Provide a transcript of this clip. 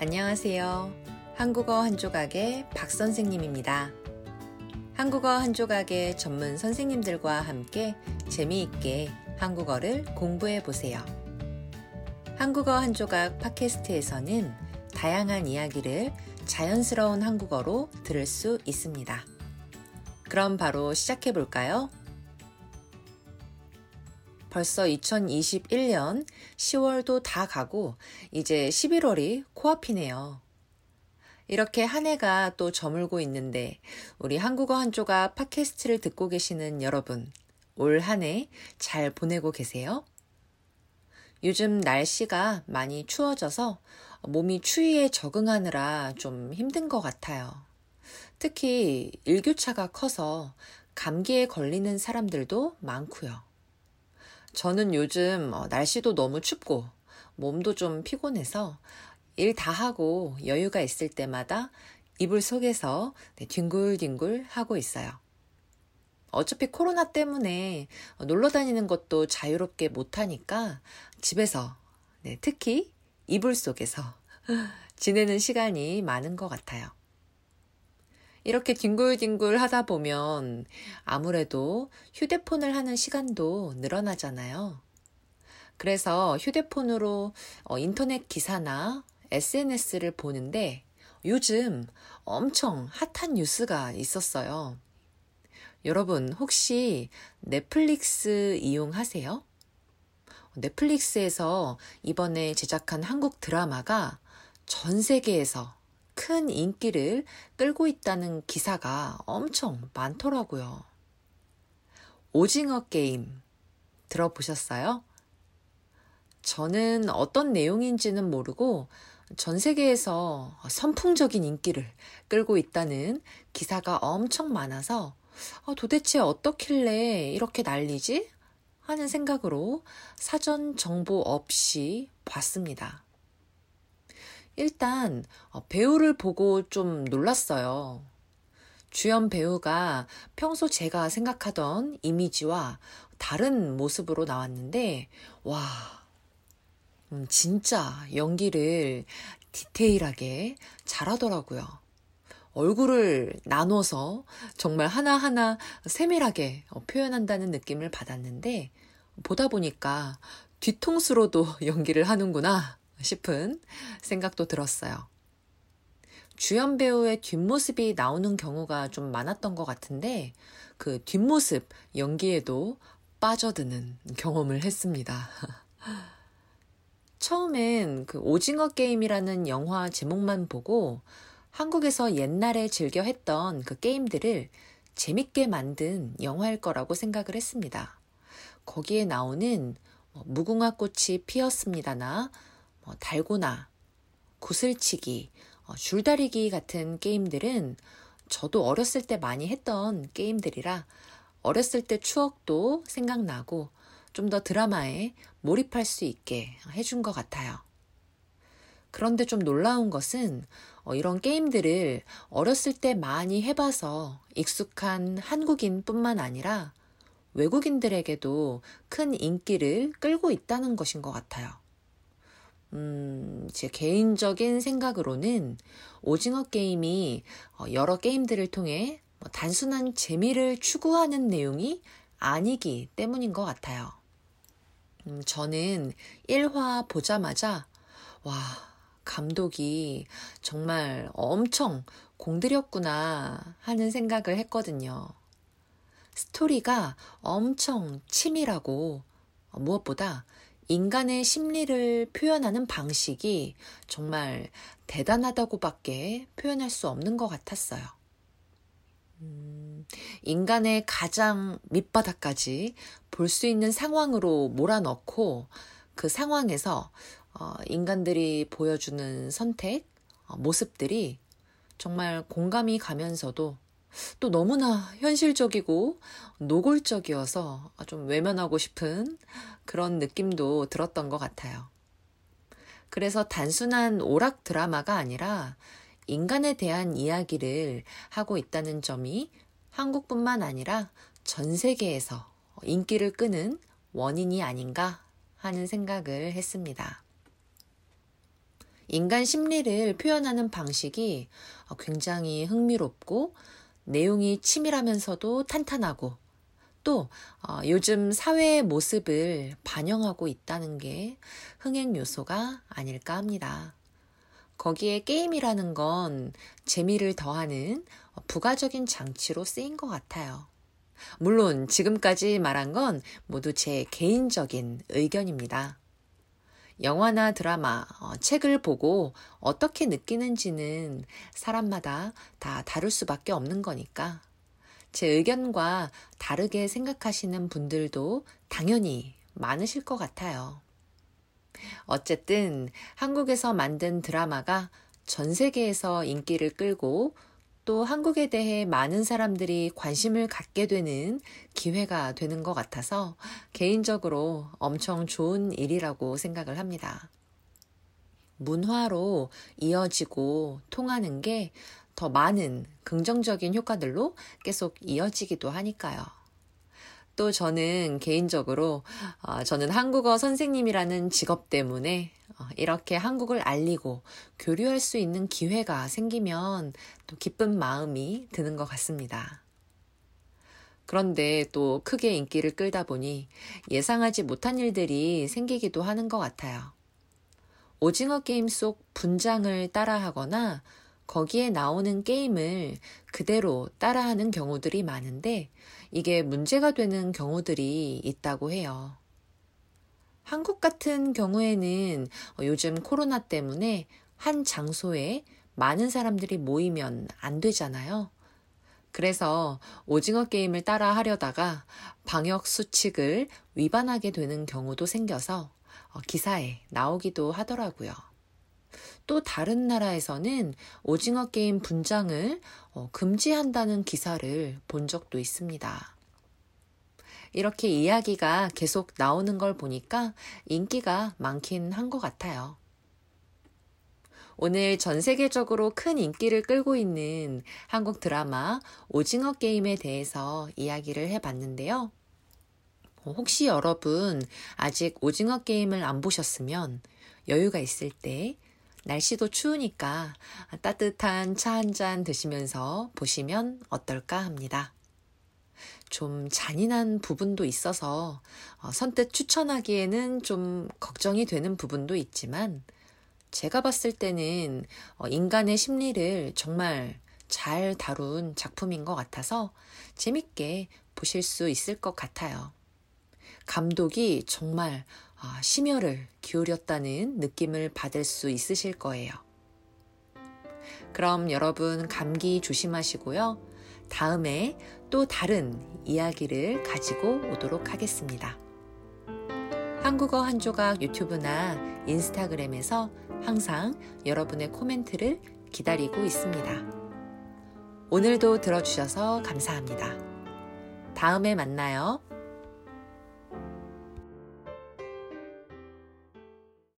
안녕하세요. 한국어 한 조각의 박 선생님입니다. 한국어 한 조각의 전문 선생님들과 함께 재미있게 한국어를 공부해 보세요. 한국어 한 조각 팟캐스트에서는 다양한 이야기를 자연스러운 한국어로 들을 수 있습니다. 그럼 바로 시작해 볼까요? 벌써 2021년 10월도 다 가고 이제 11월이 코앞이네요. 이렇게 한 해가 또 저물고 있는데 우리 한국어 한 조각 팟캐스트를 듣고 계시는 여러분, 올 한 해 잘 보내고 계세요? 요즘 날씨가 많이 추워져서 몸이 추위에 적응하느라 좀 힘든 것 같아요. 특히 일교차가 커서 감기에 걸리는 사람들도 많고요. 저는 요즘 어, 날씨도 너무 춥고 몸도 좀 피곤해서 일 다 하고 여유가 있을 때마다 이불 속에서 네, 뒹굴뒹굴 하고 있어요. 어차피 코로나 때문에 놀러 다니는 것도 자유롭게 못하니까 집에서, 네, 특히 이불 속에서 지내는 시간이 많은 것 같아요. 이렇게 뒹굴뒹굴 하다 보면 아무래도 휴대폰을 하는 시간도 늘어나잖아요. 그래서 휴대폰으로 어, 인터넷 기사나 SNS를 보는데 요즘 엄청 핫한 뉴스가 있었어요. 여러분, 혹시 넷플릭스 이용하세요? 넷플릭스에서 이번에 제작한 한국 드라마가 전 세계에서 큰 인기를 끌고 있다는 기사가 엄청 많더라고요. 오징어 게임 들어보셨어요? 저는 어떤 내용인지는 모르고 전 세계에서 선풍적인 인기를 끌고 있다는 기사가 엄청 많아서 어, 도대체 어떻길래 이렇게 난리지? 하는 생각으로 사전 정보 없이 봤습니다. 일단 어, 배우를 보고 좀 놀랐어요. 주연 배우가 평소 제가 생각하던 이미지와 다른 모습으로 나왔는데, 와, 음, 진짜 연기를 디테일하게 잘하더라고요. 얼굴을 나눠서 정말 하나하나 세밀하게 어, 표현한다는 느낌을 받았는데, 보다 보니까 뒤통수로도 연기를 하는구나 싶은 생각도 들었어요. 주연 배우의 뒷모습이 나오는 경우가 좀 많았던 것 같은데 그 뒷모습 연기에도 빠져드는 경험을 했습니다. 처음엔 그 오징어 게임이라는 영화 제목만 보고 한국에서 옛날에 즐겨 했던 그 게임들을 재밌게 만든 영화일 거라고 생각을 했습니다. 거기에 나오는 뭐 무궁화 꽃이 피었습니다나 어, 달고나, 구슬치기, 어, 줄다리기 같은 게임들은 저도 어렸을 때 많이 했던 게임들이라 어렸을 때 추억도 생각나고 좀 더 드라마에 몰입할 수 있게 해준 것 같아요. 그런데 좀 놀라운 것은 어, 이런 게임들을 어렸을 때 많이 해봐서 익숙한 한국인 뿐만 아니라 외국인들에게도 큰 인기를 끌고 있다는 것인 것 같아요. 음, 제 개인적인 생각으로는 오징어 게임이 어, 여러 게임들을 통해 뭐 단순한 재미를 추구하는 내용이 아니기 때문인 것 같아요. 음, 저는 1화 보자마자, 와, 감독이 정말 엄청 공들였구나 하는 생각을 했거든요. 스토리가 엄청 치밀하고 무엇보다 인간의 심리를 표현하는 방식이 정말 대단하다고밖에 표현할 수 없는 것 같았어요. 음, 인간의 가장 밑바닥까지 볼 수 있는 상황으로 몰아넣고 그 상황에서 어, 인간들이 보여주는 선택, 어, 모습들이 정말 공감이 가면서도 또 너무나 현실적이고 노골적이어서 좀 외면하고 싶은 그런 느낌도 들었던 것 같아요. 그래서 단순한 오락 드라마가 아니라 인간에 대한 이야기를 하고 있다는 점이 한국뿐만 아니라 전 세계에서 인기를 끄는 원인이 아닌가 하는 생각을 했습니다. 인간 심리를 표현하는 방식이 굉장히 흥미롭고 내용이 치밀하면서도 탄탄하고 또 어, 요즘 사회의 모습을 반영하고 있다는 게 흥행 요소가 아닐까 합니다. 거기에 게임이라는 건 재미를 더하는 부가적인 장치로 쓰인 것 같아요. 물론 지금까지 말한 건 모두 제 개인적인 의견입니다. 영화나 드라마, 어, 책을 보고 어떻게 느끼는지는 사람마다 다 다를 수밖에 없는 거니까 제 의견과 다르게 생각하시는 분들도 당연히 많으실 것 같아요. 어쨌든 한국에서 만든 드라마가 전 세계에서 인기를 끌고 또 한국에 대해 많은 사람들이 관심을 갖게 되는 기회가 되는 것 같아서 개인적으로 엄청 좋은 일이라고 생각을 합니다. 문화로 이어지고 통하는 게 더 많은 긍정적인 효과들로 계속 이어지기도 하니까요. 또 저는 개인적으로 어, 저는 한국어 선생님이라는 직업 때문에 어, 이렇게 한국을 알리고 교류할 수 있는 기회가 생기면 또 기쁜 마음이 드는 것 같습니다. 그런데 또 크게 인기를 끌다 보니 예상하지 못한 일들이 생기기도 하는 것 같아요. 오징어 게임 속 분장을 따라하거나 거기에 나오는 게임을 그대로 따라하는 경우들이 많은데 이게 문제가 되는 경우들이 있다고 해요. 한국 같은 경우에는 요즘 코로나 때문에 한 장소에 많은 사람들이 모이면 안 되잖아요. 그래서 오징어 게임을 따라 하려다가 방역 수칙을 위반하게 되는 경우도 생겨서 기사에 나오기도 하더라고요. 또 다른 나라에서는 오징어 게임 분장을 어, 금지한다는 기사를 본 적도 있습니다. 이렇게 이야기가 계속 나오는 걸 보니까 인기가 많긴 한 것 같아요. 오늘 전 세계적으로 큰 인기를 끌고 있는 한국 드라마 오징어 게임에 대해서 이야기를 해봤는데요. 혹시 여러분 아직 오징어 게임을 안 보셨으면 여유가 있을 때 날씨도 추우니까 따뜻한 차 한 잔 드시면서 보시면 어떨까 합니다. 좀 잔인한 부분도 있어서 어, 선뜻 추천하기에는 좀 걱정이 되는 부분도 있지만 제가 봤을 때는 어, 인간의 심리를 정말 잘 다룬 작품인 것 같아서 재밌게 보실 수 있을 것 같아요. 감독이 정말 아, 심혈을 기울였다는 느낌을 받을 수 있으실 거예요. 그럼 여러분 감기 조심하시고요. 다음에 또 다른 이야기를 가지고 오도록 하겠습니다. 한국어 한 조각 유튜브나 인스타그램에서 항상 여러분의 코멘트를 기다리고 있습니다. 오늘도 들어주셔서 감사합니다. 다음에 만나요.